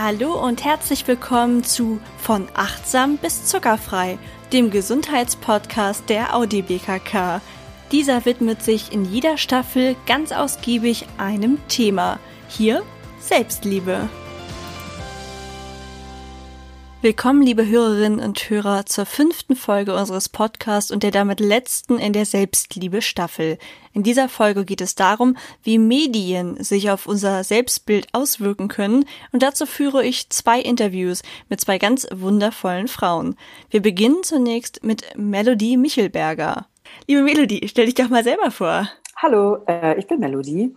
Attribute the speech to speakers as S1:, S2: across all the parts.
S1: Hallo und herzlich willkommen zu Von achtsam bis zuckerfrei, dem Gesundheitspodcast der Audi BKK. Dieser widmet sich in jeder Staffel ganz ausgiebig einem Thema. Hier Selbstliebe. Willkommen, liebe Hörerinnen und Hörer, zur fünften Folge unseres Podcasts und der damit letzten in der Selbstliebe-Staffel. In dieser Folge geht es darum, wie Medien sich auf unser Selbstbild auswirken können und dazu führe ich zwei Interviews mit zwei ganz wundervollen Frauen. Wir beginnen zunächst mit Melodie Michelberger. Liebe Melodie, stell dich doch mal selber vor.
S2: Hallo, äh, ich bin Melodie.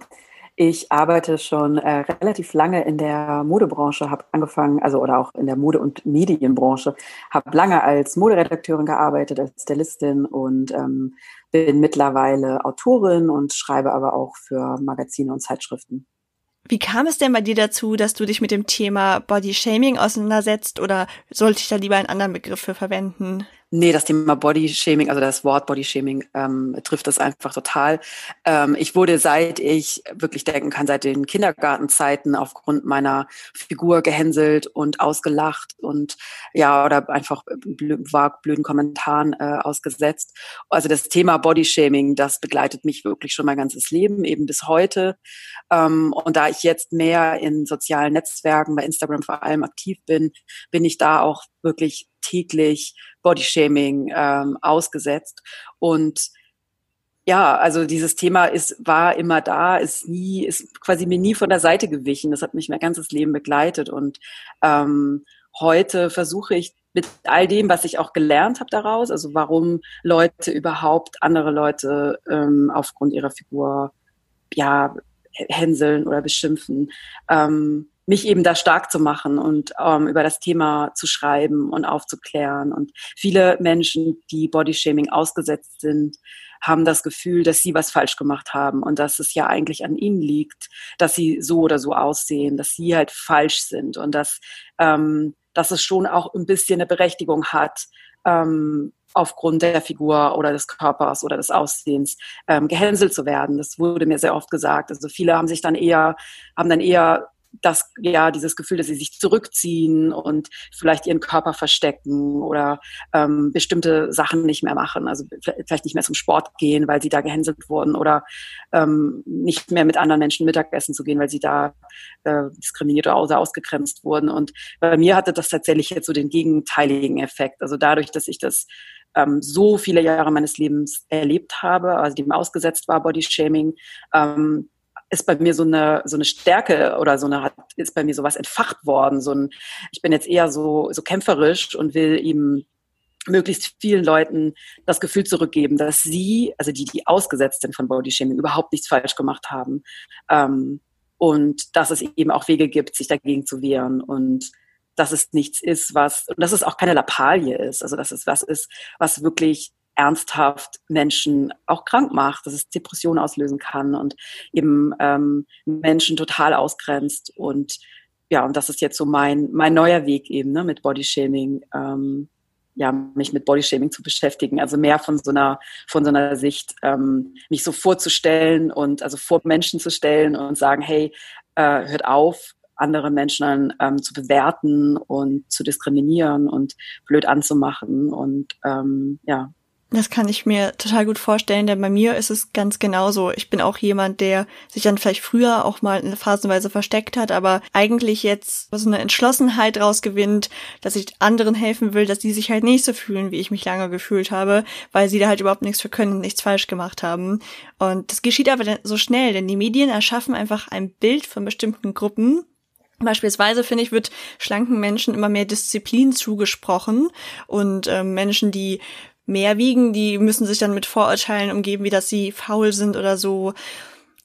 S2: Ich arbeite schon äh, relativ lange in der Modebranche, habe angefangen, also oder auch in der Mode- und Medienbranche, habe lange als Moderedakteurin gearbeitet, als Stylistin und ähm, bin mittlerweile Autorin und schreibe aber auch für Magazine und Zeitschriften.
S1: Wie kam es denn bei dir dazu, dass du dich mit dem Thema Body Shaming auseinandersetzt oder sollte ich da lieber einen anderen Begriff für verwenden?
S2: Nee, das Thema Bodyshaming, also das Wort Bodyshaming ähm, trifft das einfach total. Ähm, ich wurde seit ich wirklich denken kann, seit den Kindergartenzeiten aufgrund meiner Figur gehänselt und ausgelacht und ja, oder einfach blö blöden Kommentaren äh, ausgesetzt. Also das Thema Bodyshaming, das begleitet mich wirklich schon mein ganzes Leben, eben bis heute. Ähm, und da ich jetzt mehr in sozialen Netzwerken, bei Instagram vor allem aktiv bin, bin ich da auch wirklich täglich Bodyshaming ähm, ausgesetzt. Und ja, also dieses Thema ist, war immer da, ist nie, ist quasi mir nie von der Seite gewichen. Das hat mich mein ganzes Leben begleitet. Und ähm, heute versuche ich mit all dem, was ich auch gelernt habe daraus, also warum Leute überhaupt andere Leute ähm, aufgrund ihrer Figur ja hänseln oder beschimpfen, ähm, mich eben da stark zu machen und ähm, über das Thema zu schreiben und aufzuklären. Und viele Menschen, die Bodyshaming ausgesetzt sind, haben das Gefühl, dass sie was falsch gemacht haben und dass es ja eigentlich an ihnen liegt, dass sie so oder so aussehen, dass sie halt falsch sind und dass, ähm, dass es schon auch ein bisschen eine Berechtigung hat, ähm, aufgrund der Figur oder des Körpers oder des Aussehens ähm, gehänselt zu werden. Das wurde mir sehr oft gesagt. Also viele haben sich dann eher, haben dann eher das, ja, dieses Gefühl, dass sie sich zurückziehen und vielleicht ihren Körper verstecken oder ähm, bestimmte Sachen nicht mehr machen, also vielleicht nicht mehr zum Sport gehen, weil sie da gehänselt wurden oder ähm, nicht mehr mit anderen Menschen Mittagessen zu gehen, weil sie da äh, diskriminiert oder ausgegrenzt wurden. Und bei mir hatte das tatsächlich jetzt so den gegenteiligen Effekt. Also dadurch, dass ich das ähm, so viele Jahre meines Lebens erlebt habe, also dem ausgesetzt war, Bodyshaming, ähm, ist bei mir so eine so eine Stärke oder so eine ist bei mir sowas entfacht worden. So ein, ich bin jetzt eher so so kämpferisch und will ihm möglichst vielen Leuten das Gefühl zurückgeben, dass sie, also die, die ausgesetzt sind von Bodyshaming, überhaupt nichts falsch gemacht haben. Ähm, und dass es eben auch Wege gibt, sich dagegen zu wehren und dass es nichts ist, was, und dass es auch keine Lappalie ist, also dass es was ist, was wirklich ernsthaft Menschen auch krank macht, dass es Depressionen auslösen kann und eben ähm, Menschen total ausgrenzt. Und ja, und das ist jetzt so mein, mein neuer Weg eben, ne, mit Bodyshaming, ähm, ja, mich mit Bodyshaming zu beschäftigen. Also mehr von so einer, von so einer Sicht, ähm, mich so vorzustellen und also vor Menschen zu stellen und sagen, hey, äh, hört auf, andere Menschen ähm, zu bewerten und zu diskriminieren und blöd anzumachen und ähm, ja,
S1: das kann ich mir total gut vorstellen, denn bei mir ist es ganz genauso. Ich bin auch jemand, der sich dann vielleicht früher auch mal in Phasenweise versteckt hat, aber eigentlich jetzt so eine Entschlossenheit rausgewinnt, dass ich anderen helfen will, dass die sich halt nicht so fühlen, wie ich mich lange gefühlt habe, weil sie da halt überhaupt nichts für können, nichts falsch gemacht haben. Und das geschieht aber so schnell, denn die Medien erschaffen einfach ein Bild von bestimmten Gruppen, Beispielsweise finde ich, wird schlanken Menschen immer mehr Disziplin zugesprochen und äh, Menschen, die mehr wiegen, die müssen sich dann mit Vorurteilen umgeben, wie dass sie faul sind oder so.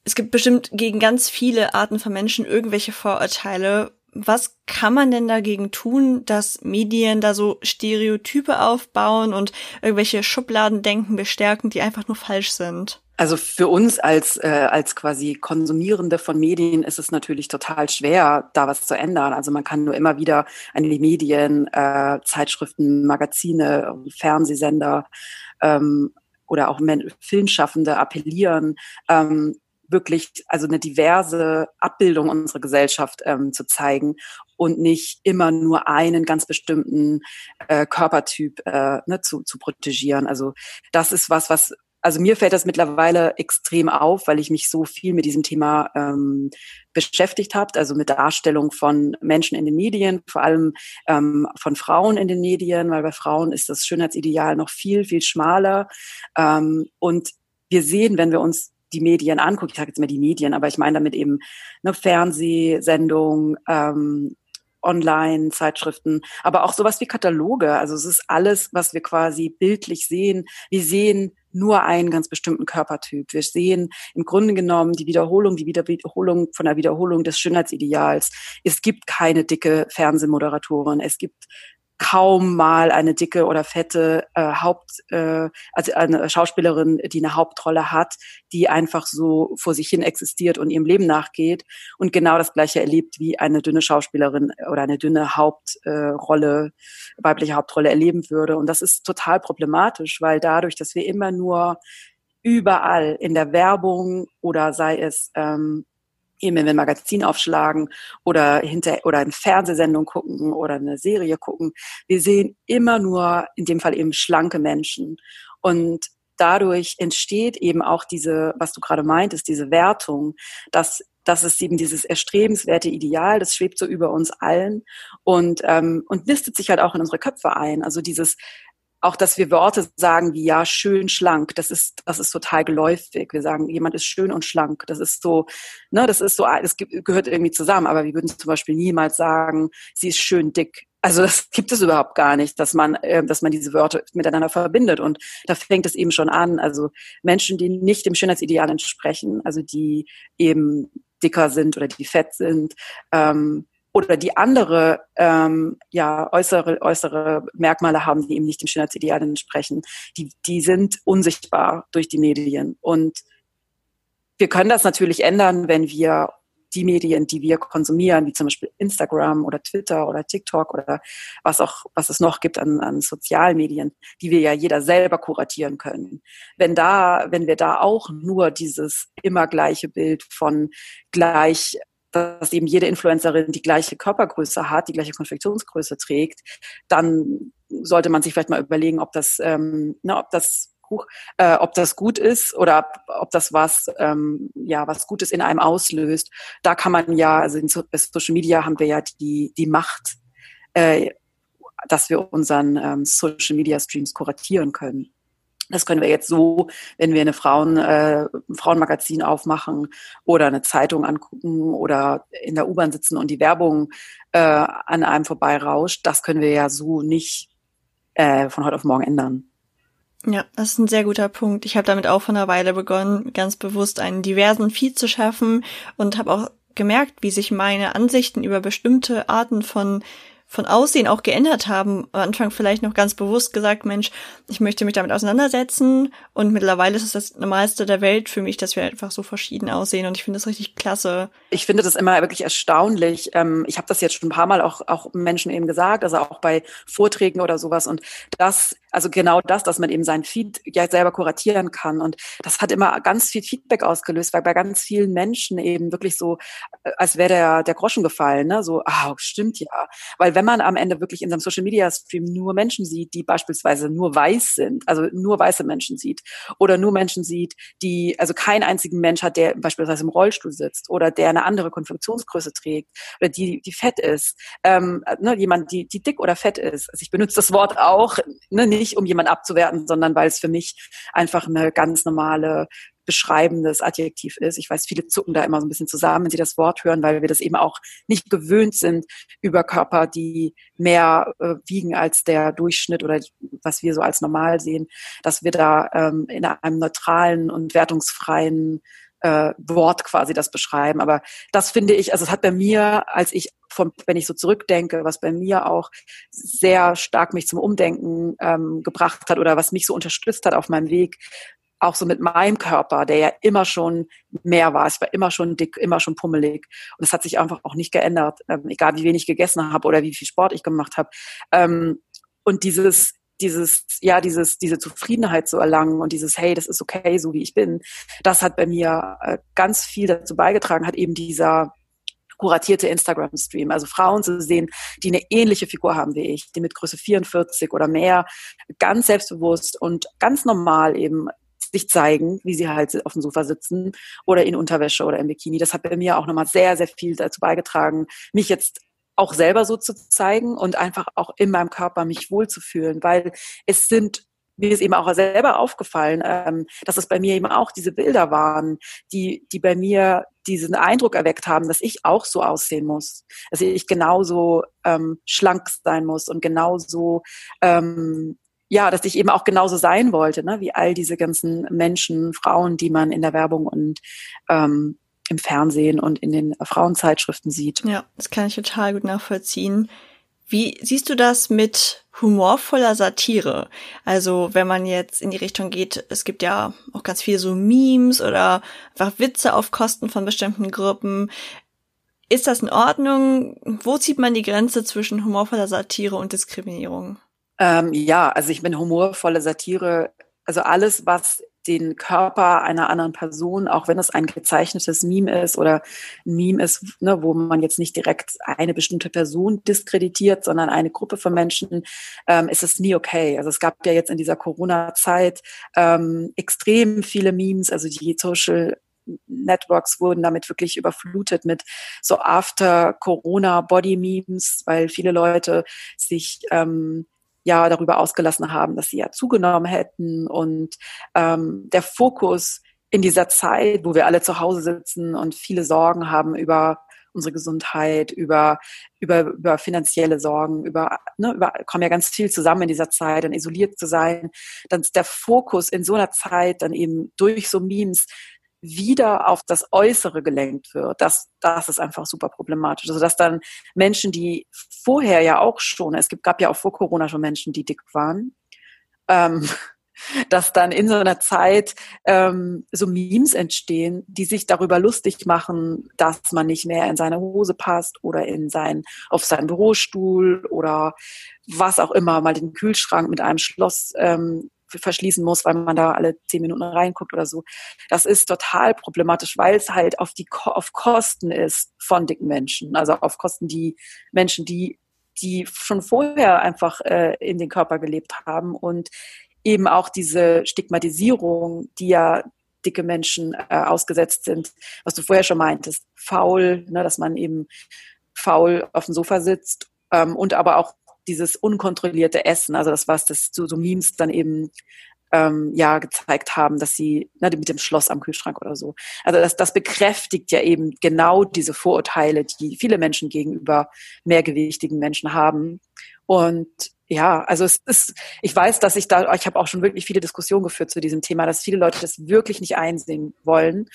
S1: Es gibt bestimmt gegen ganz viele Arten von Menschen irgendwelche Vorurteile. Was kann man denn dagegen tun, dass Medien da so Stereotype aufbauen und irgendwelche Schubladendenken bestärken, die einfach nur falsch sind?
S2: Also für uns als, äh, als quasi Konsumierende von Medien ist es natürlich total schwer, da was zu ändern. Also man kann nur immer wieder an die Medien, äh, Zeitschriften, Magazine, Fernsehsender ähm, oder auch Filmschaffende appellieren, ähm, wirklich also eine diverse Abbildung unserer Gesellschaft ähm, zu zeigen und nicht immer nur einen ganz bestimmten äh, Körpertyp äh, ne, zu, zu protegieren. Also das ist was, was also mir fällt das mittlerweile extrem auf, weil ich mich so viel mit diesem Thema ähm, beschäftigt habe, also mit Darstellung von Menschen in den Medien, vor allem ähm, von Frauen in den Medien, weil bei Frauen ist das Schönheitsideal noch viel, viel schmaler. Ähm, und wir sehen, wenn wir uns die Medien angucken, ich sage jetzt mal die Medien, aber ich meine damit eben eine Fernsehsendung, ähm, Online-Zeitschriften, aber auch sowas wie Kataloge. Also es ist alles, was wir quasi bildlich sehen. Wir sehen nur einen ganz bestimmten Körpertyp. Wir sehen im Grunde genommen die Wiederholung, die Wiederholung von der Wiederholung des Schönheitsideals. Es gibt keine dicke Fernsehmoderatorin. Es gibt kaum mal eine dicke oder fette äh, Haupt, äh, also eine Schauspielerin, die eine Hauptrolle hat, die einfach so vor sich hin existiert und ihrem Leben nachgeht und genau das gleiche erlebt, wie eine dünne Schauspielerin oder eine dünne Hauptrolle, äh, weibliche Hauptrolle erleben würde. Und das ist total problematisch, weil dadurch, dass wir immer nur überall in der Werbung oder sei es ähm, eben wenn wir ein Magazin aufschlagen oder hinter oder eine Fernsehsendung gucken oder eine Serie gucken, wir sehen immer nur in dem Fall eben schlanke Menschen und dadurch entsteht eben auch diese, was du gerade meintest, diese Wertung, dass das ist eben dieses erstrebenswerte Ideal, das schwebt so über uns allen und, ähm, und nistet sich halt auch in unsere Köpfe ein. Also dieses auch, dass wir Worte sagen wie ja, schön, schlank, das ist, das ist total geläufig. Wir sagen, jemand ist schön und schlank. Das ist so, ne, das ist so, das gehört irgendwie zusammen. Aber wir würden zum Beispiel niemals sagen, sie ist schön dick. Also das gibt es überhaupt gar nicht, dass man, äh, dass man diese Wörter miteinander verbindet. Und da fängt es eben schon an. Also Menschen, die nicht dem Schönheitsideal entsprechen, also die eben dicker sind oder die fett sind, ähm, oder die andere ähm, ja äußere äußere Merkmale haben, die eben nicht dem Schönheitsideal entsprechen, die die sind unsichtbar durch die Medien und wir können das natürlich ändern, wenn wir die Medien, die wir konsumieren, wie zum Beispiel Instagram oder Twitter oder TikTok oder was auch, was es noch gibt an, an Sozialmedien, die wir ja jeder selber kuratieren können. Wenn da, wenn wir da auch nur dieses immer gleiche Bild von gleich dass eben jede Influencerin die gleiche Körpergröße hat, die gleiche Konfektionsgröße trägt, dann sollte man sich vielleicht mal überlegen, ob das, ähm, ne, ob das äh, ob das gut ist oder ob das was, ähm, ja, was Gutes in einem auslöst. Da kann man ja, also in Social Media haben wir ja die, die Macht, äh, dass wir unseren ähm, Social Media Streams kuratieren können. Das können wir jetzt so, wenn wir eine Frauen, äh, ein Frauenmagazin aufmachen oder eine Zeitung angucken oder in der U-Bahn sitzen und die Werbung äh, an einem vorbeirauscht. Das können wir ja so nicht äh, von heute auf morgen ändern.
S1: Ja, das ist ein sehr guter Punkt. Ich habe damit auch von einer Weile begonnen, ganz bewusst einen diversen Feed zu schaffen und habe auch gemerkt, wie sich meine Ansichten über bestimmte Arten von von Aussehen auch geändert haben. Am Anfang vielleicht noch ganz bewusst gesagt, Mensch, ich möchte mich damit auseinandersetzen. Und mittlerweile ist es das Normalste der Welt für mich, dass wir einfach so verschieden aussehen. Und ich finde das richtig klasse.
S2: Ich finde das immer wirklich erstaunlich. Ähm, ich habe das jetzt schon ein paar Mal auch, auch Menschen eben gesagt, also auch bei Vorträgen oder sowas. Und das also genau das, dass man eben sein Feed ja selber kuratieren kann. Und das hat immer ganz viel Feedback ausgelöst, weil bei ganz vielen Menschen eben wirklich so, äh, als wäre der, der Groschen gefallen, ne? So, ah, stimmt ja. Weil wenn man am Ende wirklich in seinem Social Media Stream nur Menschen sieht, die beispielsweise nur weiß sind, also nur weiße Menschen sieht, oder nur Menschen sieht, die, also keinen einzigen Mensch hat, der beispielsweise im Rollstuhl sitzt oder der eine andere Konfektionsgröße trägt oder die, die fett ist, ähm, ne, jemand, die, die dick oder fett ist. Also ich benutze das Wort auch, ne, nicht um jemanden abzuwerten, sondern weil es für mich einfach eine ganz normale beschreibendes Adjektiv ist. Ich weiß, viele zucken da immer so ein bisschen zusammen, wenn sie das Wort hören, weil wir das eben auch nicht gewöhnt sind über Körper, die mehr äh, wiegen als der Durchschnitt oder was wir so als normal sehen, dass wir da ähm, in einem neutralen und wertungsfreien äh, Wort quasi das beschreiben. Aber das finde ich, also es hat bei mir, als ich von, wenn ich so zurückdenke, was bei mir auch sehr stark mich zum Umdenken ähm, gebracht hat oder was mich so unterstützt hat auf meinem Weg, auch so mit meinem Körper, der ja immer schon mehr war. Ich war immer schon dick, immer schon pummelig. Und es hat sich einfach auch nicht geändert, ähm, egal wie wenig ich gegessen habe oder wie viel Sport ich gemacht habe. Ähm, und dieses, dieses, ja, dieses, diese Zufriedenheit zu erlangen und dieses, hey, das ist okay, so wie ich bin, das hat bei mir äh, ganz viel dazu beigetragen, hat eben dieser kuratierte Instagram-Stream. Also Frauen zu sehen, die eine ähnliche Figur haben wie ich, die mit Größe 44 oder mehr ganz selbstbewusst und ganz normal eben sich zeigen, wie sie halt auf dem Sofa sitzen oder in Unterwäsche oder im Bikini. Das hat bei mir auch nochmal sehr, sehr viel dazu beigetragen, mich jetzt auch selber so zu zeigen und einfach auch in meinem Körper mich wohlzufühlen, weil es sind mir ist eben auch selber aufgefallen, ähm, dass es bei mir eben auch diese Bilder waren, die, die bei mir diesen Eindruck erweckt haben, dass ich auch so aussehen muss, dass ich genauso ähm, schlank sein muss und genauso ähm, ja, dass ich eben auch genauso sein wollte, ne, wie all diese ganzen Menschen, Frauen, die man in der Werbung und ähm, im Fernsehen und in den Frauenzeitschriften sieht.
S1: Ja, das kann ich total gut nachvollziehen. Wie siehst du das mit humorvoller Satire? Also wenn man jetzt in die Richtung geht, es gibt ja auch ganz viele so Memes oder einfach Witze auf Kosten von bestimmten Gruppen. Ist das in Ordnung? Wo zieht man die Grenze zwischen humorvoller Satire und Diskriminierung?
S2: Ähm, ja, also ich bin humorvolle Satire, also alles, was den Körper einer anderen Person, auch wenn es ein gezeichnetes Meme ist oder ein Meme ist, ne, wo man jetzt nicht direkt eine bestimmte Person diskreditiert, sondern eine Gruppe von Menschen, ähm, ist es nie okay. Also es gab ja jetzt in dieser Corona-Zeit ähm, extrem viele Memes, also die Social Networks wurden damit wirklich überflutet mit so After Corona Body Memes, weil viele Leute sich ähm, ja darüber ausgelassen haben, dass sie ja zugenommen hätten. Und ähm, der Fokus in dieser Zeit, wo wir alle zu Hause sitzen und viele Sorgen haben über unsere Gesundheit, über, über, über finanzielle Sorgen, über, ne, über, kommen ja ganz viel zusammen in dieser Zeit, dann isoliert zu sein, dann ist der Fokus in so einer Zeit dann eben durch so Memes wieder auf das Äußere gelenkt wird, das, das ist einfach super problematisch. Also dass dann Menschen, die vorher ja auch schon, es gab ja auch vor Corona schon Menschen, die dick waren, ähm, dass dann in so einer Zeit ähm, so Memes entstehen, die sich darüber lustig machen, dass man nicht mehr in seine Hose passt oder in sein, auf seinen Bürostuhl oder was auch immer, mal den Kühlschrank mit einem Schloss ähm, verschließen muss, weil man da alle zehn Minuten reinguckt oder so. Das ist total problematisch, weil es halt auf die auf Kosten ist von dicken Menschen, also auf Kosten die Menschen, die die schon vorher einfach äh, in den Körper gelebt haben und eben auch diese Stigmatisierung, die ja dicke Menschen äh, ausgesetzt sind, was du vorher schon meintest, faul, ne, dass man eben faul auf dem Sofa sitzt ähm, und aber auch dieses unkontrollierte Essen, also das, was das so, so Memes dann eben ähm, ja gezeigt haben, dass sie na, mit dem Schloss am Kühlschrank oder so. Also das, das bekräftigt ja eben genau diese Vorurteile, die viele Menschen gegenüber mehrgewichtigen Menschen haben. Und ja, also es ist, ich weiß, dass ich da, ich habe auch schon wirklich viele Diskussionen geführt zu diesem Thema, dass viele Leute das wirklich nicht einsehen wollen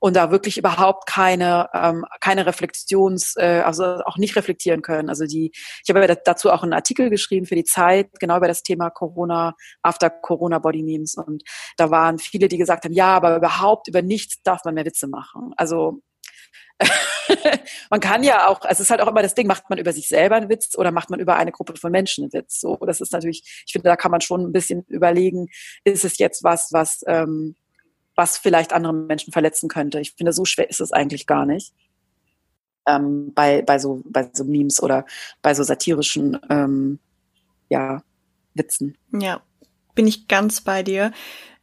S2: und da wirklich überhaupt keine, ähm, keine Reflexions, äh, also auch nicht reflektieren können. Also die, ich habe ja dazu auch einen Artikel geschrieben für die Zeit, genau über das Thema Corona, After Corona Body Memes und da waren viele, die gesagt haben, ja, aber überhaupt über nichts darf man mehr Witze machen. Also man kann ja auch, also es ist halt auch immer das Ding, macht man über sich selber einen Witz oder macht man über eine Gruppe von Menschen einen Witz? So, das ist natürlich, ich finde, da kann man schon ein bisschen überlegen, ist es jetzt was, was, ähm, was vielleicht andere Menschen verletzen könnte? Ich finde, so schwer ist es eigentlich gar nicht. Ähm, bei, bei, so, bei so Memes oder bei so satirischen ähm, ja, Witzen.
S1: Ja, bin ich ganz bei dir.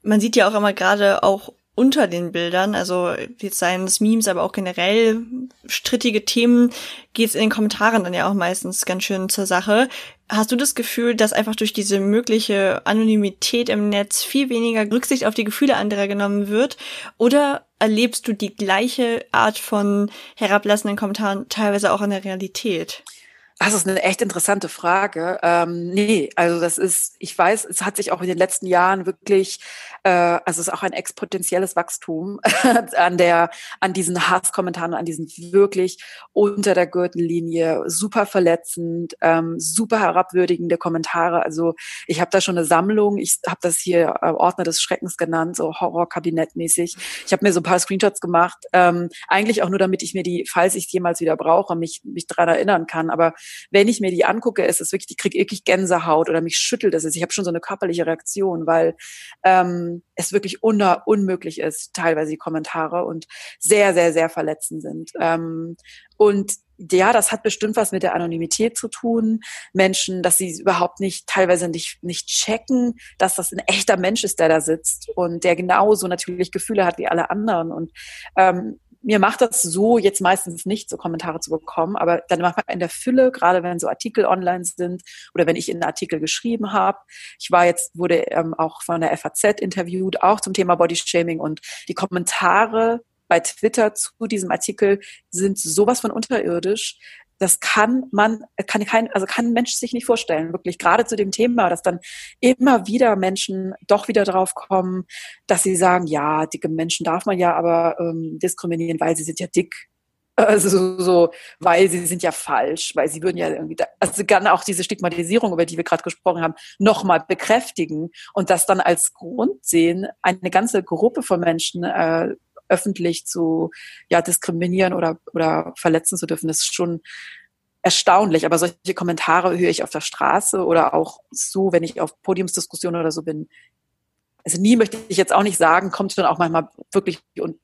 S1: Man sieht ja auch immer gerade auch unter den Bildern, also jetzt seien es Memes, aber auch generell strittige Themen, geht es in den Kommentaren dann ja auch meistens ganz schön zur Sache. Hast du das Gefühl, dass einfach durch diese mögliche Anonymität im Netz viel weniger Rücksicht auf die Gefühle anderer genommen wird? Oder erlebst du die gleiche Art von herablassenden Kommentaren teilweise auch in der Realität?
S2: Das ist eine echt interessante Frage. Ähm, nee, also das ist, ich weiß, es hat sich auch in den letzten Jahren wirklich, äh, also es ist auch ein exponentielles Wachstum an der, an diesen Hasskommentaren, an diesen wirklich unter der Gürtellinie, super verletzend, ähm, super herabwürdigende Kommentare. Also ich habe da schon eine Sammlung, ich habe das hier äh, Ordner des Schreckens genannt, so Horrorkabinettmäßig. Ich habe mir so ein paar Screenshots gemacht, ähm, eigentlich auch nur, damit ich mir die, falls ich jemals wieder brauche, mich, mich daran erinnern kann. Aber wenn ich mir die angucke, ist es wirklich, die kriege wirklich Gänsehaut oder mich schüttelt es. Ich habe schon so eine körperliche Reaktion, weil ähm, es wirklich un unmöglich ist, teilweise die Kommentare und sehr, sehr, sehr verletzend sind. Ähm, und ja, das hat bestimmt was mit der Anonymität zu tun. Menschen, dass sie überhaupt nicht, teilweise nicht, nicht checken, dass das ein echter Mensch ist, der da sitzt und der genauso natürlich Gefühle hat wie alle anderen. Und ähm, mir macht das so jetzt meistens nicht, so Kommentare zu bekommen, aber dann macht man in der Fülle, gerade wenn so Artikel online sind oder wenn ich in einen Artikel geschrieben habe. Ich war jetzt, wurde ähm, auch von der FAZ interviewt, auch zum Thema Body Shaming und die Kommentare bei Twitter zu diesem Artikel sind sowas von unterirdisch. Das kann man, kann kein, also kann ein Mensch sich nicht vorstellen, wirklich gerade zu dem Thema, dass dann immer wieder Menschen doch wieder drauf kommen, dass sie sagen, ja, dicke Menschen darf man ja aber ähm, diskriminieren, weil sie sind ja dick. Also so, so, weil sie sind ja falsch, weil sie würden ja irgendwie, da, also gerne auch diese Stigmatisierung, über die wir gerade gesprochen haben, nochmal bekräftigen und das dann als Grund sehen, eine ganze Gruppe von Menschen äh, öffentlich zu ja, diskriminieren oder, oder verletzen zu dürfen, ist schon erstaunlich. Aber solche Kommentare höre ich auf der Straße oder auch so, wenn ich auf Podiumsdiskussionen oder so bin. Also nie möchte ich jetzt auch nicht sagen, kommt schon auch manchmal wirklich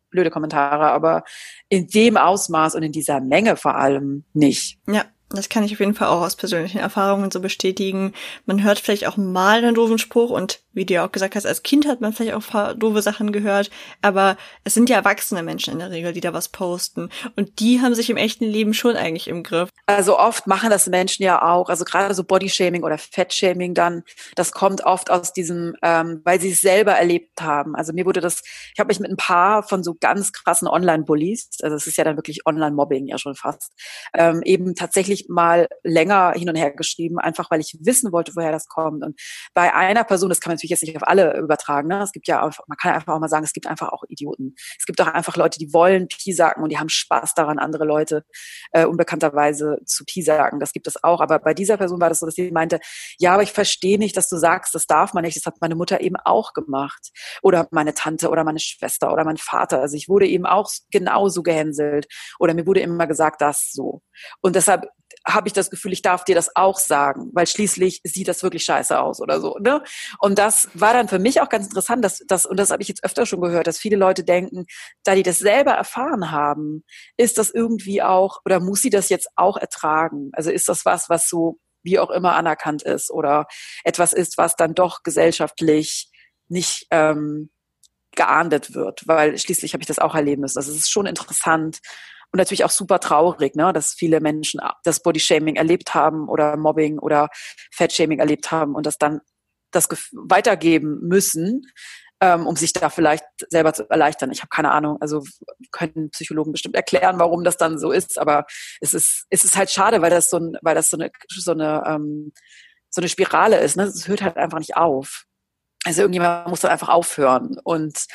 S2: blöde Kommentare, aber in dem Ausmaß und in dieser Menge vor allem nicht.
S1: Ja, das kann ich auf jeden Fall auch aus persönlichen Erfahrungen so bestätigen. Man hört vielleicht auch mal einen doofen Spruch und wie du ja auch gesagt hast, als Kind hat man vielleicht auch ein paar doofe Sachen gehört, aber es sind ja erwachsene Menschen in der Regel, die da was posten und die haben sich im echten Leben schon eigentlich im Griff.
S2: Also oft machen das Menschen ja auch, also gerade so Bodyshaming oder Fettshaming dann, das kommt oft aus diesem, ähm, weil sie es selber erlebt haben. Also mir wurde das, ich habe mich mit ein paar von so ganz krassen Online-Bullies, also es ist ja dann wirklich Online-Mobbing ja schon fast, ähm, eben tatsächlich mal länger hin und her geschrieben, einfach weil ich wissen wollte, woher das kommt. Und bei einer Person, das kann man natürlich jetzt nicht auf alle übertragen. Ne? Es gibt ja, auch, man kann einfach auch mal sagen, es gibt einfach auch Idioten. Es gibt auch einfach Leute, die wollen Piesacken und die haben Spaß daran, andere Leute äh, unbekannterweise zu Piesacken. Das gibt es auch. Aber bei dieser Person war das so, dass sie meinte, ja, aber ich verstehe nicht, dass du sagst, das darf man nicht. Das hat meine Mutter eben auch gemacht. Oder meine Tante oder meine Schwester oder mein Vater. Also ich wurde eben auch genauso gehänselt. Oder mir wurde immer gesagt, das so. Und deshalb habe ich das Gefühl, ich darf dir das auch sagen, weil schließlich sieht das wirklich scheiße aus oder so. Ne? Und das war dann für mich auch ganz interessant, dass das und das habe ich jetzt öfter schon gehört, dass viele Leute denken, da die das selber erfahren haben, ist das irgendwie auch oder muss sie das jetzt auch ertragen? Also ist das was, was so wie auch immer anerkannt ist oder etwas ist, was dann doch gesellschaftlich nicht ähm, geahndet wird, weil schließlich habe ich das auch erleben müssen. Also es ist schon interessant, und natürlich auch super traurig, ne, dass viele Menschen das Bodyshaming erlebt haben oder Mobbing oder Fatshaming erlebt haben und das dann das weitergeben müssen, ähm, um sich da vielleicht selber zu erleichtern. Ich habe keine Ahnung, also können Psychologen bestimmt erklären, warum das dann so ist, aber es ist, es ist halt schade, weil das so, ein, weil das so eine, so eine, ähm, so eine Spirale ist. Ne? Es hört halt einfach nicht auf. Also irgendjemand muss dann einfach aufhören. Und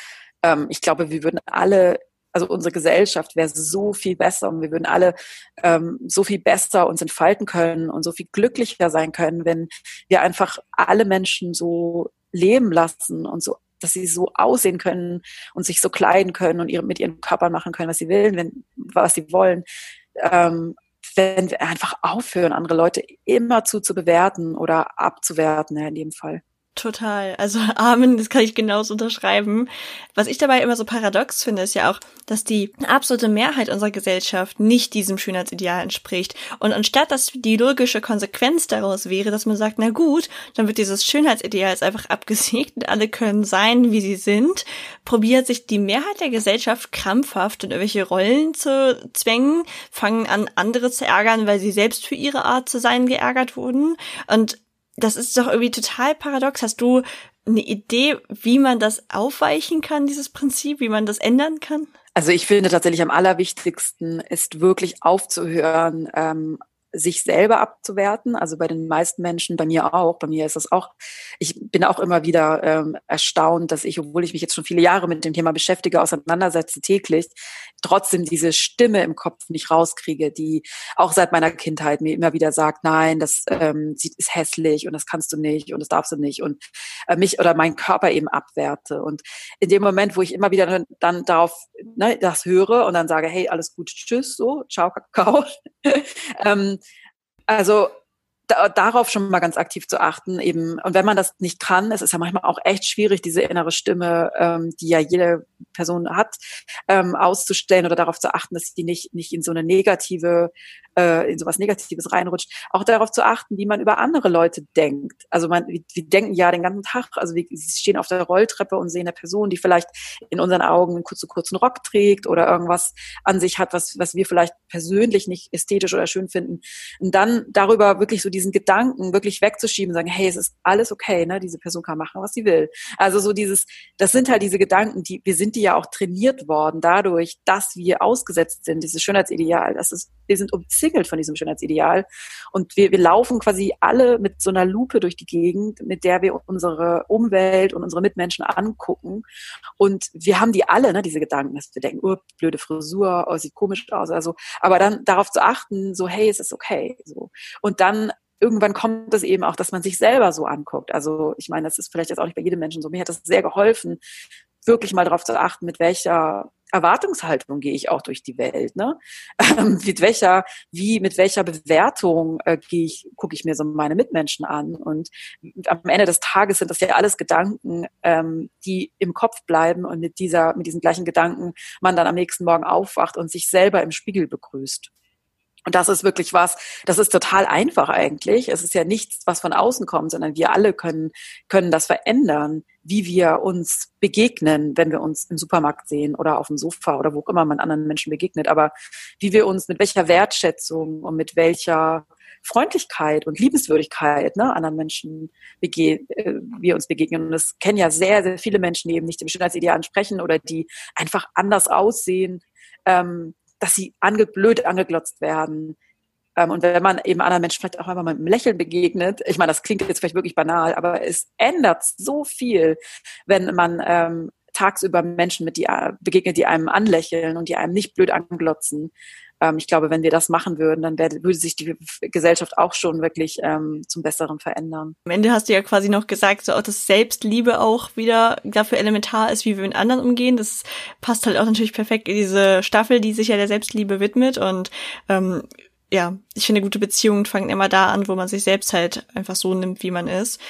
S2: ähm, ich glaube, wir würden alle also unsere Gesellschaft wäre so viel besser und wir würden alle ähm, so viel besser uns entfalten können und so viel glücklicher sein können, wenn wir einfach alle Menschen so leben lassen und so dass sie so aussehen können und sich so kleiden können und ihre, mit ihren Körpern machen können, was sie wollen, wenn, was sie wollen. Ähm, wenn wir einfach aufhören, andere Leute immer zu, bewerten oder abzuwerten, ja, in dem Fall.
S1: Total. Also Amen, das kann ich genauso unterschreiben. Was ich dabei immer so paradox finde, ist ja auch, dass die absolute Mehrheit unserer Gesellschaft nicht diesem Schönheitsideal entspricht. Und anstatt dass die logische Konsequenz daraus wäre, dass man sagt, na gut, dann wird dieses Schönheitsideal jetzt einfach abgesägt und alle können sein, wie sie sind, probiert sich die Mehrheit der Gesellschaft krampfhaft in irgendwelche Rollen zu zwängen, fangen an, andere zu ärgern, weil sie selbst für ihre Art zu sein geärgert wurden. Und das ist doch irgendwie total paradox. Hast du eine Idee, wie man das aufweichen kann, dieses Prinzip, wie man das ändern kann?
S2: Also ich finde tatsächlich am allerwichtigsten ist wirklich aufzuhören, ähm, sich selber abzuwerten. Also bei den meisten Menschen, bei mir auch, bei mir ist das auch, ich bin auch immer wieder ähm, erstaunt, dass ich, obwohl ich mich jetzt schon viele Jahre mit dem Thema beschäftige, auseinandersetze täglich, trotzdem diese Stimme im Kopf nicht rauskriege, die auch seit meiner Kindheit mir immer wieder sagt, nein, das ähm, ist hässlich und das kannst du nicht und das darfst du nicht und äh, mich oder meinen Körper eben abwerte. Und in dem Moment, wo ich immer wieder dann, dann darauf ne, das höre und dann sage, hey, alles gut, tschüss, so, ciao, Kakao, ähm, Also da, darauf schon mal ganz aktiv zu achten eben und wenn man das nicht kann, es ist ja manchmal auch echt schwierig, diese innere Stimme, ähm, die ja jede Person hat, ähm, auszustellen oder darauf zu achten, dass die nicht nicht in so eine negative äh, in sowas Negatives reinrutscht, auch darauf zu achten, wie man über andere Leute denkt. Also man, wir, wir denken ja den ganzen Tag, also wir, stehen auf der Rolltreppe und sehen eine Person, die vielleicht in unseren Augen einen kurzen, kurzen Rock trägt oder irgendwas an sich hat, was, was wir vielleicht persönlich nicht ästhetisch oder schön finden. Und dann darüber wirklich so diesen Gedanken wirklich wegzuschieben, sagen, hey, es ist alles okay, ne? Diese Person kann machen, was sie will. Also so dieses, das sind halt diese Gedanken, die, wir sind die ja auch trainiert worden dadurch, dass wir ausgesetzt sind, dieses Schönheitsideal. Das ist, wir sind umzingelt von diesem Schönheitsideal. Und wir, wir laufen quasi alle mit so einer Lupe durch die Gegend, mit der wir unsere Umwelt und unsere Mitmenschen angucken. Und wir haben die alle, ne, diese Gedanken, dass wir denken, oh, blöde Frisur, oh, sieht komisch aus. Also, aber dann darauf zu achten, so, hey, es ist okay. So. Und dann irgendwann kommt es eben auch, dass man sich selber so anguckt. Also ich meine, das ist vielleicht jetzt auch nicht bei jedem Menschen so. Mir hat das sehr geholfen, wirklich mal darauf zu achten, mit welcher Erwartungshaltung gehe ich auch durch die Welt, ne? Ähm, mit welcher, wie, mit welcher Bewertung äh, gehe ich, gucke ich mir so meine Mitmenschen an. Und am Ende des Tages sind das ja alles Gedanken, ähm, die im Kopf bleiben und mit dieser, mit diesen gleichen Gedanken man dann am nächsten Morgen aufwacht und sich selber im Spiegel begrüßt. Und das ist wirklich was, das ist total einfach eigentlich. Es ist ja nichts, was von außen kommt, sondern wir alle können, können das verändern, wie wir uns begegnen, wenn wir uns im Supermarkt sehen oder auf dem Sofa oder wo immer man anderen Menschen begegnet. Aber wie wir uns mit welcher Wertschätzung und mit welcher Freundlichkeit und Liebenswürdigkeit ne, anderen Menschen bege äh, wir uns begegnen. Und es kennen ja sehr, sehr viele Menschen, die eben nicht dem Schönheitsideal ansprechen oder die einfach anders aussehen. Ähm, dass sie ange blöd angeglotzt werden. Ähm, und wenn man eben anderen Menschen vielleicht auch einmal mit einem Lächeln begegnet, ich meine, das klingt jetzt vielleicht wirklich banal, aber es ändert so viel, wenn man ähm, tagsüber Menschen mit die äh, begegnet, die einem anlächeln und die einem nicht blöd anglotzen ähm, ich glaube, wenn wir das machen würden, dann werde, würde sich die Gesellschaft auch schon wirklich ähm, zum Besseren verändern.
S1: Am Ende hast du ja quasi noch gesagt, so auch, dass Selbstliebe auch wieder dafür elementar ist, wie wir mit anderen umgehen. Das passt halt auch natürlich perfekt in diese Staffel, die sich ja der Selbstliebe widmet und ähm, ja, ich finde, gute Beziehungen fangen immer da an, wo man sich selbst halt einfach so nimmt, wie man ist.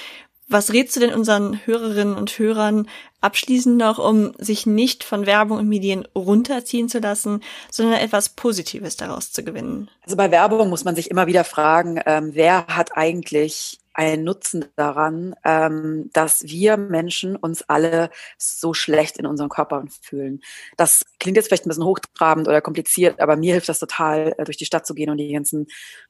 S1: Was rätst du denn unseren Hörerinnen und Hörern abschließend noch, um sich nicht von Werbung und Medien runterziehen zu lassen, sondern etwas Positives daraus zu gewinnen?
S2: Also bei Werbung muss man sich immer wieder fragen, ähm, wer hat eigentlich einen Nutzen daran, ähm, dass wir Menschen uns alle so schlecht in unseren Körpern fühlen. Das klingt jetzt vielleicht ein bisschen hochtrabend oder kompliziert, aber mir hilft das total, äh, durch die Stadt zu gehen und die ganzen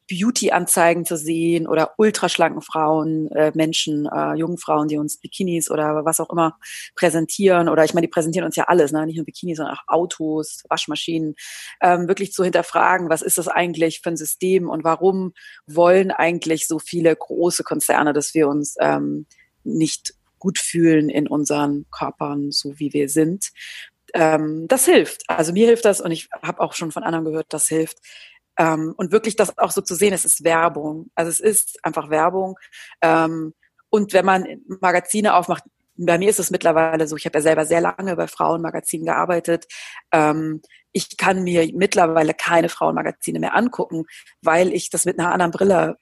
S2: Beauty-Anzeigen zu sehen oder ultraschlanken Frauen, äh, Menschen, äh, jungen Frauen, die uns Bikinis oder was auch immer präsentieren. Oder ich meine, die präsentieren uns ja alles, ne? nicht nur Bikinis, sondern auch Autos, Waschmaschinen. Ähm, wirklich zu hinterfragen, was ist das eigentlich für ein System und warum wollen eigentlich so viele große Konzerne, dass wir uns ähm, nicht gut fühlen in unseren Körpern, so wie wir sind. Ähm, das hilft. Also mir hilft das und ich habe auch schon von anderen gehört, das hilft. Ähm, und wirklich das auch so zu sehen, es ist Werbung. Also es ist einfach Werbung. Ähm, und wenn man Magazine aufmacht, bei mir ist es mittlerweile so, ich habe ja selber sehr lange bei Frauenmagazinen gearbeitet. Ähm, ich kann mir mittlerweile keine Frauenmagazine mehr angucken, weil ich das mit einer anderen Brille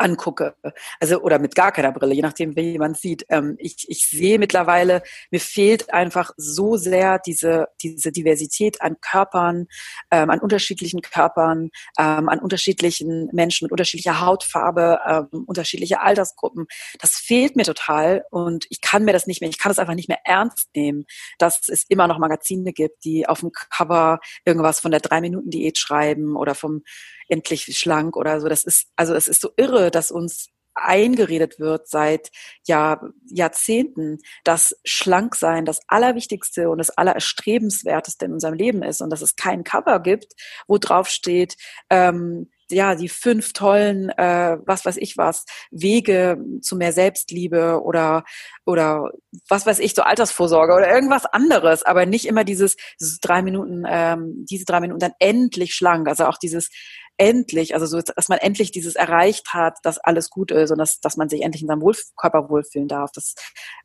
S2: angucke, also oder mit gar keiner Brille, je nachdem, wie jemand sieht. Ähm, ich, ich sehe mittlerweile, mir fehlt einfach so sehr diese diese Diversität an Körpern, ähm, an unterschiedlichen Körpern, ähm, an unterschiedlichen Menschen mit unterschiedlicher Hautfarbe, ähm, unterschiedliche Altersgruppen. Das fehlt mir total und ich kann mir das nicht mehr, ich kann das einfach nicht mehr ernst nehmen, dass es immer noch Magazine gibt, die auf dem Cover irgendwas von der drei Minuten Diät schreiben oder vom endlich schlank oder so. Das ist, also es ist so irre, dass uns eingeredet wird seit Jahr, Jahrzehnten, dass Schlanksein das Allerwichtigste und das Allererstrebenswerteste in unserem Leben ist und dass es kein Cover gibt, wo drauf steht, ähm, ja, die fünf tollen, äh, was weiß ich was, Wege zu mehr Selbstliebe oder, oder was weiß ich, so Altersvorsorge oder irgendwas anderes, aber nicht immer dieses, dieses drei Minuten, ähm, diese drei Minuten dann endlich schlank. Also auch dieses endlich, also so, dass man endlich dieses erreicht hat, dass alles gut ist und dass, dass man sich endlich in seinem Wohl Körper wohlfühlen darf. Das,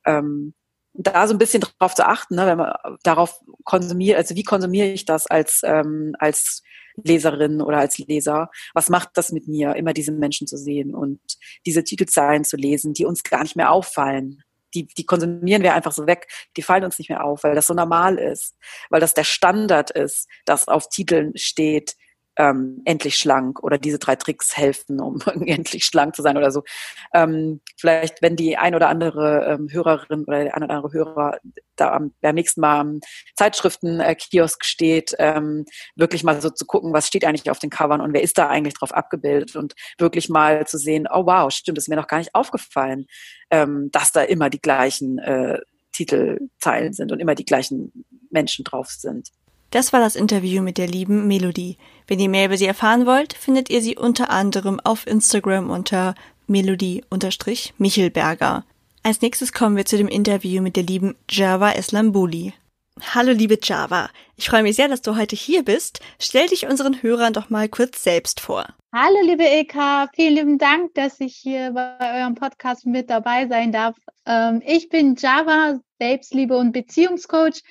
S2: ähm, da so ein bisschen drauf zu achten, ne, wenn man darauf konsumiert, also wie konsumiere ich das als, ähm, als Leserin oder als Leser. Was macht das mit mir, immer diese Menschen zu sehen und diese Titelzeilen zu lesen, die uns gar nicht mehr auffallen? Die, die konsumieren wir einfach so weg, die fallen uns nicht mehr auf, weil das so normal ist, weil das der Standard ist, dass auf Titeln steht, ähm, endlich schlank oder diese drei Tricks helfen, um endlich schlank zu sein oder so. Ähm, vielleicht, wenn die ein oder andere ähm, Hörerin oder der ein oder andere Hörer da am, beim nächsten Mal am Zeitschriftenkiosk äh, steht, ähm, wirklich mal so zu gucken, was steht eigentlich auf den Covern und wer ist da eigentlich drauf abgebildet und wirklich mal zu sehen, oh wow, stimmt, ist mir noch gar nicht aufgefallen, ähm, dass da immer die gleichen äh, Titelzeilen sind und immer die gleichen Menschen drauf sind.
S1: Das war das Interview mit der lieben Melodie. Wenn ihr mehr über sie erfahren wollt, findet ihr sie unter anderem auf Instagram unter Melodie-Michelberger. Als nächstes kommen wir zu dem Interview mit der lieben Java Eslambuli. Hallo liebe Java, ich freue mich sehr, dass du heute hier bist. Stell dich unseren Hörern doch mal kurz selbst vor.
S3: Hallo liebe Eka, vielen lieben Dank, dass ich hier bei eurem Podcast mit dabei sein darf. Ähm, ich bin Java, Selbstliebe und Beziehungscoach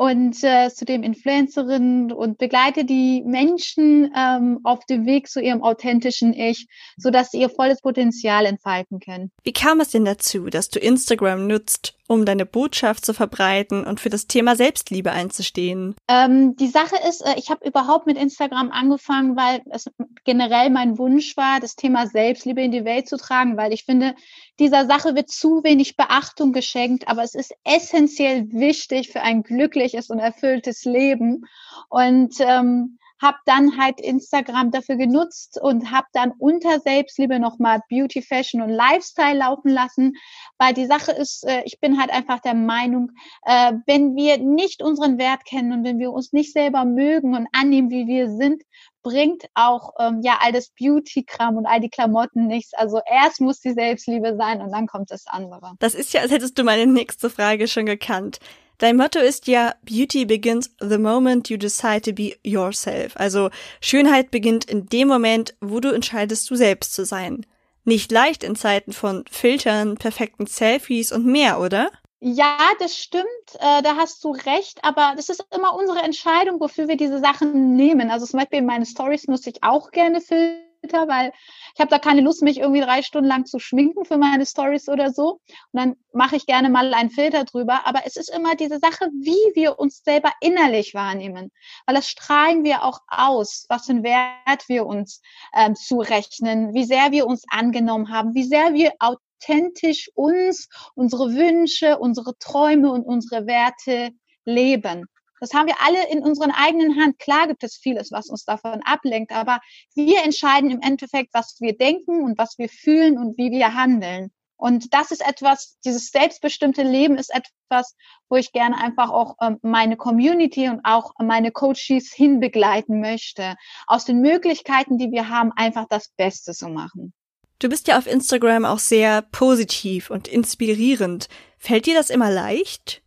S3: und äh, zudem Influencerin und begleite die Menschen ähm, auf dem Weg zu ihrem authentischen Ich, so dass sie ihr volles Potenzial entfalten können.
S1: Wie kam es denn dazu, dass du Instagram nutzt, um deine Botschaft zu verbreiten und für das Thema Selbstliebe einzustehen?
S3: Ähm, die Sache ist, äh, ich habe überhaupt mit Instagram angefangen, weil es generell mein Wunsch war, das Thema Selbstliebe in die Welt zu tragen, weil ich finde, dieser Sache wird zu wenig Beachtung geschenkt, aber es ist essentiell wichtig für ein glückliches und erfülltes Leben. Und ähm, habe dann halt Instagram dafür genutzt und habe dann unter Selbstliebe nochmal Beauty, Fashion und Lifestyle laufen lassen, weil die Sache ist, äh, ich bin halt einfach der Meinung, äh, wenn wir nicht unseren Wert kennen und wenn wir uns nicht selber mögen und annehmen, wie wir sind, bringt auch ähm, ja all das Beauty-Kram und all die Klamotten nichts. Also erst muss die Selbstliebe sein und dann kommt das andere.
S1: Das ist ja, als hättest du meine nächste Frage schon gekannt. Dein Motto ist ja Beauty begins the moment you decide to be yourself. Also Schönheit beginnt in dem Moment, wo du entscheidest, du selbst zu sein. Nicht leicht in Zeiten von Filtern, perfekten Selfies und mehr, oder?
S3: Ja, das stimmt, äh, da hast du recht, aber das ist immer unsere Entscheidung, wofür wir diese Sachen nehmen. Also zum Beispiel in meine Stories nutze ich auch gerne Filter Filter, weil ich habe da keine Lust, mich irgendwie drei Stunden lang zu schminken für meine Stories oder so. Und dann mache ich gerne mal einen Filter drüber. Aber es ist immer diese Sache, wie wir uns selber innerlich wahrnehmen. Weil das strahlen wir auch aus, was für einen Wert wir uns ähm, zurechnen, wie sehr wir uns angenommen haben, wie sehr wir authentisch uns, unsere Wünsche, unsere Träume und unsere Werte leben. Das haben wir alle in unseren eigenen Hand. Klar gibt es vieles, was uns davon ablenkt, aber wir entscheiden im Endeffekt, was wir denken und was wir fühlen und wie wir handeln. Und das ist etwas, dieses selbstbestimmte Leben ist etwas, wo ich gerne einfach auch ähm, meine Community und auch meine Coaches hinbegleiten möchte. Aus den Möglichkeiten, die wir haben, einfach das Beste zu machen.
S1: Du bist ja auf Instagram auch sehr positiv und inspirierend. Fällt dir das immer leicht?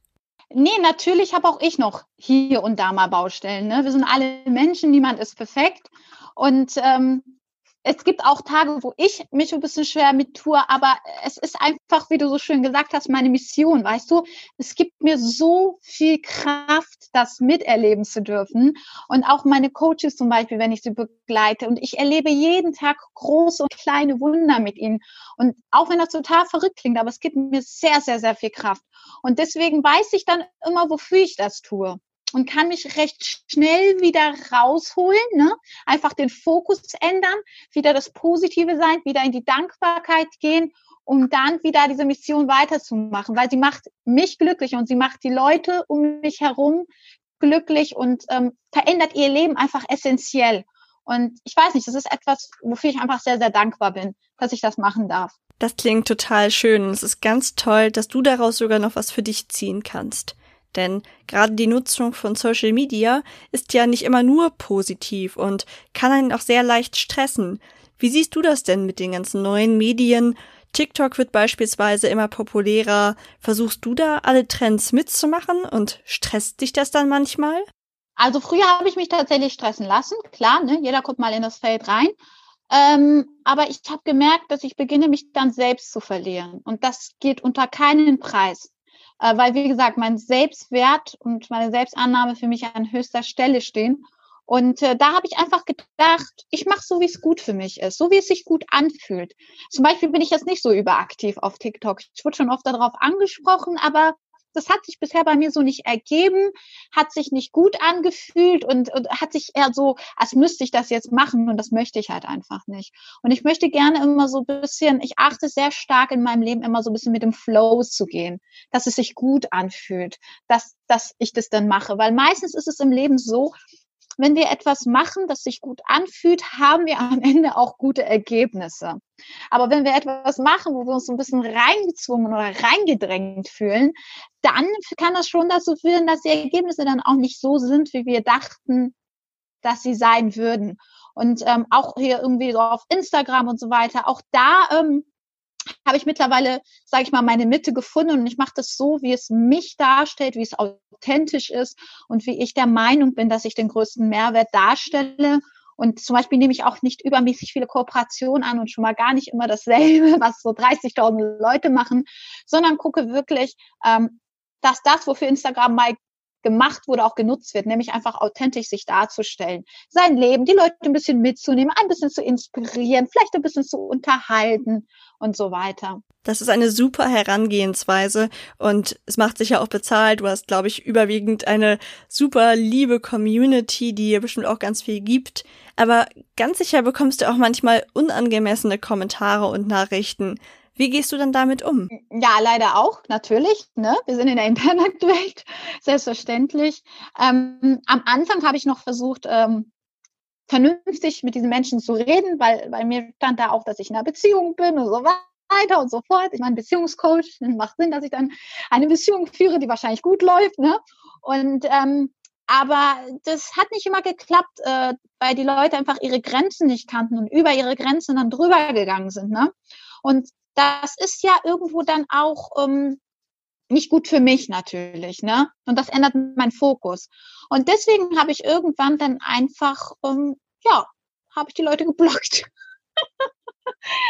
S3: Nee, natürlich habe auch ich noch hier und da mal Baustellen. Ne? Wir sind alle Menschen, niemand ist perfekt. Und ähm, es gibt auch Tage, wo ich mich ein bisschen schwer mit tue, aber es ist einfach, wie du so schön gesagt hast, meine Mission, weißt du? Es gibt mir so viel Kraft, das miterleben zu dürfen. Und auch meine Coaches zum Beispiel, wenn ich sie begleite. Und ich erlebe jeden Tag große und kleine Wunder mit ihnen. Und auch wenn das total verrückt klingt, aber es gibt mir sehr, sehr, sehr viel Kraft. Und deswegen weiß ich dann immer, wofür ich das tue und kann mich recht schnell wieder rausholen, ne? einfach den Fokus ändern, wieder das Positive sein, wieder in die Dankbarkeit gehen, um dann wieder diese Mission weiterzumachen, weil sie macht mich glücklich und sie macht die Leute um mich herum glücklich und ähm, verändert ihr Leben einfach essentiell. Und ich weiß nicht, das ist etwas, wofür ich einfach sehr, sehr dankbar bin, dass ich das machen darf.
S1: Das klingt total schön. Es ist ganz toll, dass du daraus sogar noch was für dich ziehen kannst. Denn gerade die Nutzung von Social Media ist ja nicht immer nur positiv und kann einen auch sehr leicht stressen. Wie siehst du das denn mit den ganzen neuen Medien? TikTok wird beispielsweise immer populärer. Versuchst du da alle Trends mitzumachen und stresst dich das dann manchmal?
S3: Also früher habe ich mich tatsächlich stressen lassen. Klar, ne? jeder kommt mal in das Feld rein. Ähm, aber ich habe gemerkt, dass ich beginne, mich dann selbst zu verlieren. Und das geht unter keinen Preis äh, weil, wie gesagt, mein Selbstwert und meine Selbstannahme für mich an höchster Stelle stehen. Und äh, da habe ich einfach gedacht, ich mache so, wie es gut für mich ist, so wie es sich gut anfühlt. Zum Beispiel bin ich jetzt nicht so überaktiv auf TikTok. Ich wurde schon oft darauf angesprochen, aber das hat sich bisher bei mir so nicht ergeben, hat sich nicht gut angefühlt und, und hat sich eher so, als müsste ich das jetzt machen und das möchte ich halt einfach nicht. Und ich möchte gerne immer so ein bisschen, ich achte sehr stark in meinem Leben immer so ein bisschen mit dem Flow zu gehen, dass es sich gut anfühlt, dass, dass ich das dann mache. Weil meistens ist es im Leben so, wenn wir etwas machen, das sich gut anfühlt, haben wir am Ende auch gute Ergebnisse. Aber wenn wir etwas machen, wo wir uns ein bisschen reingezwungen oder reingedrängt fühlen, dann kann das schon dazu führen, dass die Ergebnisse dann auch nicht so sind, wie wir dachten, dass sie sein würden. Und ähm, auch hier irgendwie so auf Instagram und so weiter, auch da ähm, habe ich mittlerweile, sage ich mal, meine Mitte gefunden und ich mache das so, wie es mich darstellt, wie es authentisch ist und wie ich der Meinung bin, dass ich den größten Mehrwert darstelle. Und zum Beispiel nehme ich auch nicht übermäßig viele Kooperationen an und schon mal gar nicht immer dasselbe, was so 30.000 Leute machen, sondern gucke wirklich, ähm, dass das, wofür Instagram mal gemacht wurde, auch genutzt wird, nämlich einfach authentisch sich darzustellen, sein Leben, die Leute ein bisschen mitzunehmen, ein bisschen zu inspirieren, vielleicht ein bisschen zu unterhalten und so weiter.
S1: Das ist eine super Herangehensweise und es macht sich ja auch bezahlt. Du hast, glaube ich, überwiegend eine super liebe Community, die dir bestimmt auch ganz viel gibt. Aber ganz sicher bekommst du auch manchmal unangemessene Kommentare und Nachrichten. Wie gehst du dann damit um?
S3: Ja, leider auch, natürlich. Ne? Wir sind in der Internetwelt, selbstverständlich. Ähm, am Anfang habe ich noch versucht, ähm, vernünftig mit diesen Menschen zu reden, weil bei mir stand da auch, dass ich in einer Beziehung bin und so weiter und so fort. Ich meine, Beziehungscoach, macht Sinn, dass ich dann eine Beziehung führe, die wahrscheinlich gut läuft. Ne? Und ähm, aber das hat nicht immer geklappt, äh, weil die Leute einfach ihre Grenzen nicht kannten und über ihre Grenzen dann drüber gegangen sind. Ne? Und das ist ja irgendwo dann auch ähm, nicht gut für mich natürlich, ne? Und das ändert meinen Fokus. Und deswegen habe ich irgendwann dann einfach, ähm, ja, habe ich die Leute geblockt.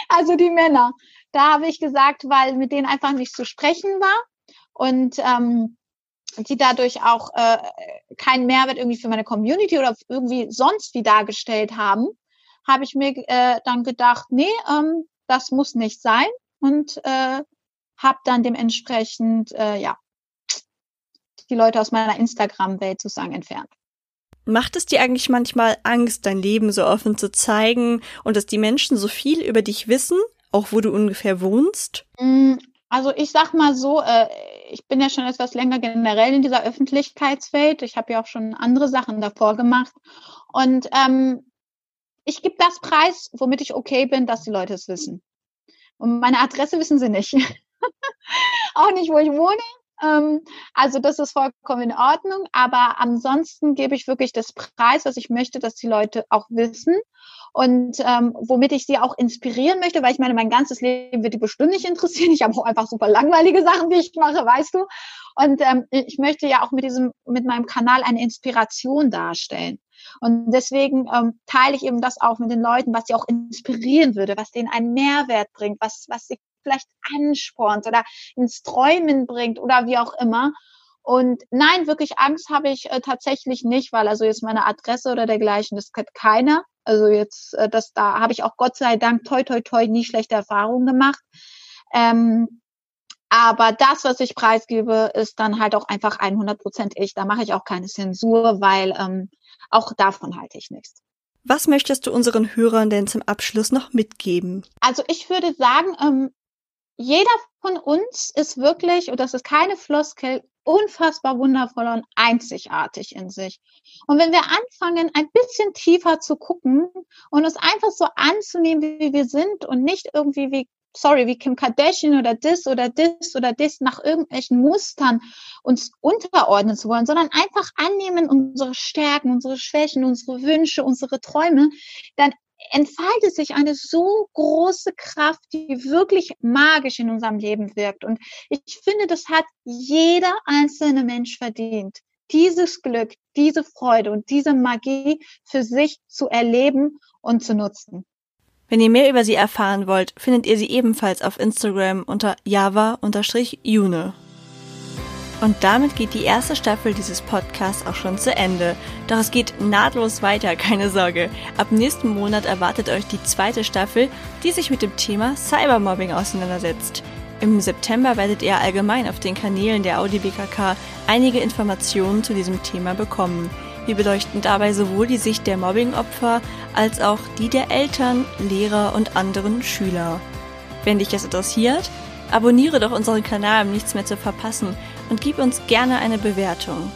S3: also die Männer. Da habe ich gesagt, weil mit denen einfach nicht zu sprechen war und ähm, die dadurch auch äh, keinen Mehrwert irgendwie für meine Community oder irgendwie sonst wie dargestellt haben, habe ich mir äh, dann gedacht, nee, ähm, das muss nicht sein und äh, habe dann dementsprechend äh, ja die Leute aus meiner Instagram-Welt sozusagen entfernt.
S1: Macht es dir eigentlich manchmal Angst, dein Leben so offen zu zeigen und dass die Menschen so viel über dich wissen, auch wo du ungefähr wohnst?
S3: Mm, also ich sag mal so, äh, ich bin ja schon etwas länger generell in dieser Öffentlichkeitswelt. Ich habe ja auch schon andere Sachen davor gemacht. Und ähm, ich gebe das Preis, womit ich okay bin, dass die Leute es wissen. Und meine Adresse wissen sie nicht. auch nicht, wo ich wohne. Ähm, also das ist vollkommen in Ordnung. Aber ansonsten gebe ich wirklich das Preis, was ich möchte, dass die Leute auch wissen. Und ähm, womit ich sie auch inspirieren möchte, weil ich meine, mein ganzes Leben wird die bestimmt nicht interessieren. Ich habe auch einfach super langweilige Sachen, die ich mache, weißt du. Und ähm, ich möchte ja auch mit diesem, mit meinem Kanal eine Inspiration darstellen. Und deswegen ähm, teile ich eben das auch mit den Leuten, was sie auch inspirieren würde, was denen einen Mehrwert bringt, was, was sie vielleicht anspornt oder ins Träumen bringt oder wie auch immer. Und nein, wirklich Angst habe ich äh, tatsächlich nicht, weil also jetzt meine Adresse oder dergleichen, das kennt keiner. Also jetzt, äh, das da habe ich auch Gott sei Dank toi toi toi nie schlechte Erfahrungen gemacht. Ähm, aber das, was ich preisgebe, ist dann halt auch einfach 100 Prozent ich. Da mache ich auch keine Zensur, weil ähm, auch davon halte ich nichts.
S1: Was möchtest du unseren Hörern denn zum Abschluss noch mitgeben?
S3: Also ich würde sagen, ähm, jeder von uns ist wirklich, und das ist keine Floskel, unfassbar wundervoll und einzigartig in sich. Und wenn wir anfangen, ein bisschen tiefer zu gucken und uns einfach so anzunehmen, wie wir sind und nicht irgendwie wie sorry, wie Kim Kardashian oder das oder das oder das nach irgendwelchen Mustern uns unterordnen zu wollen, sondern einfach annehmen unsere Stärken, unsere Schwächen, unsere Wünsche, unsere Träume, dann entfaltet sich eine so große Kraft, die wirklich magisch in unserem Leben wirkt. Und ich finde, das hat jeder einzelne Mensch verdient, dieses Glück, diese Freude und diese Magie für sich zu erleben und zu nutzen.
S1: Wenn ihr mehr über sie erfahren wollt, findet ihr sie ebenfalls auf Instagram unter java-june. Und damit geht die erste Staffel dieses Podcasts auch schon zu Ende. Doch es geht nahtlos weiter, keine Sorge. Ab nächsten Monat erwartet euch die zweite Staffel, die sich mit dem Thema Cybermobbing auseinandersetzt. Im September werdet ihr allgemein auf den Kanälen der Audi BKK einige Informationen zu diesem Thema bekommen. Wir beleuchten dabei sowohl die Sicht der Mobbingopfer als auch die der Eltern, Lehrer und anderen Schüler. Wenn dich das interessiert, abonniere doch unseren Kanal, um nichts mehr zu verpassen und gib uns gerne eine Bewertung.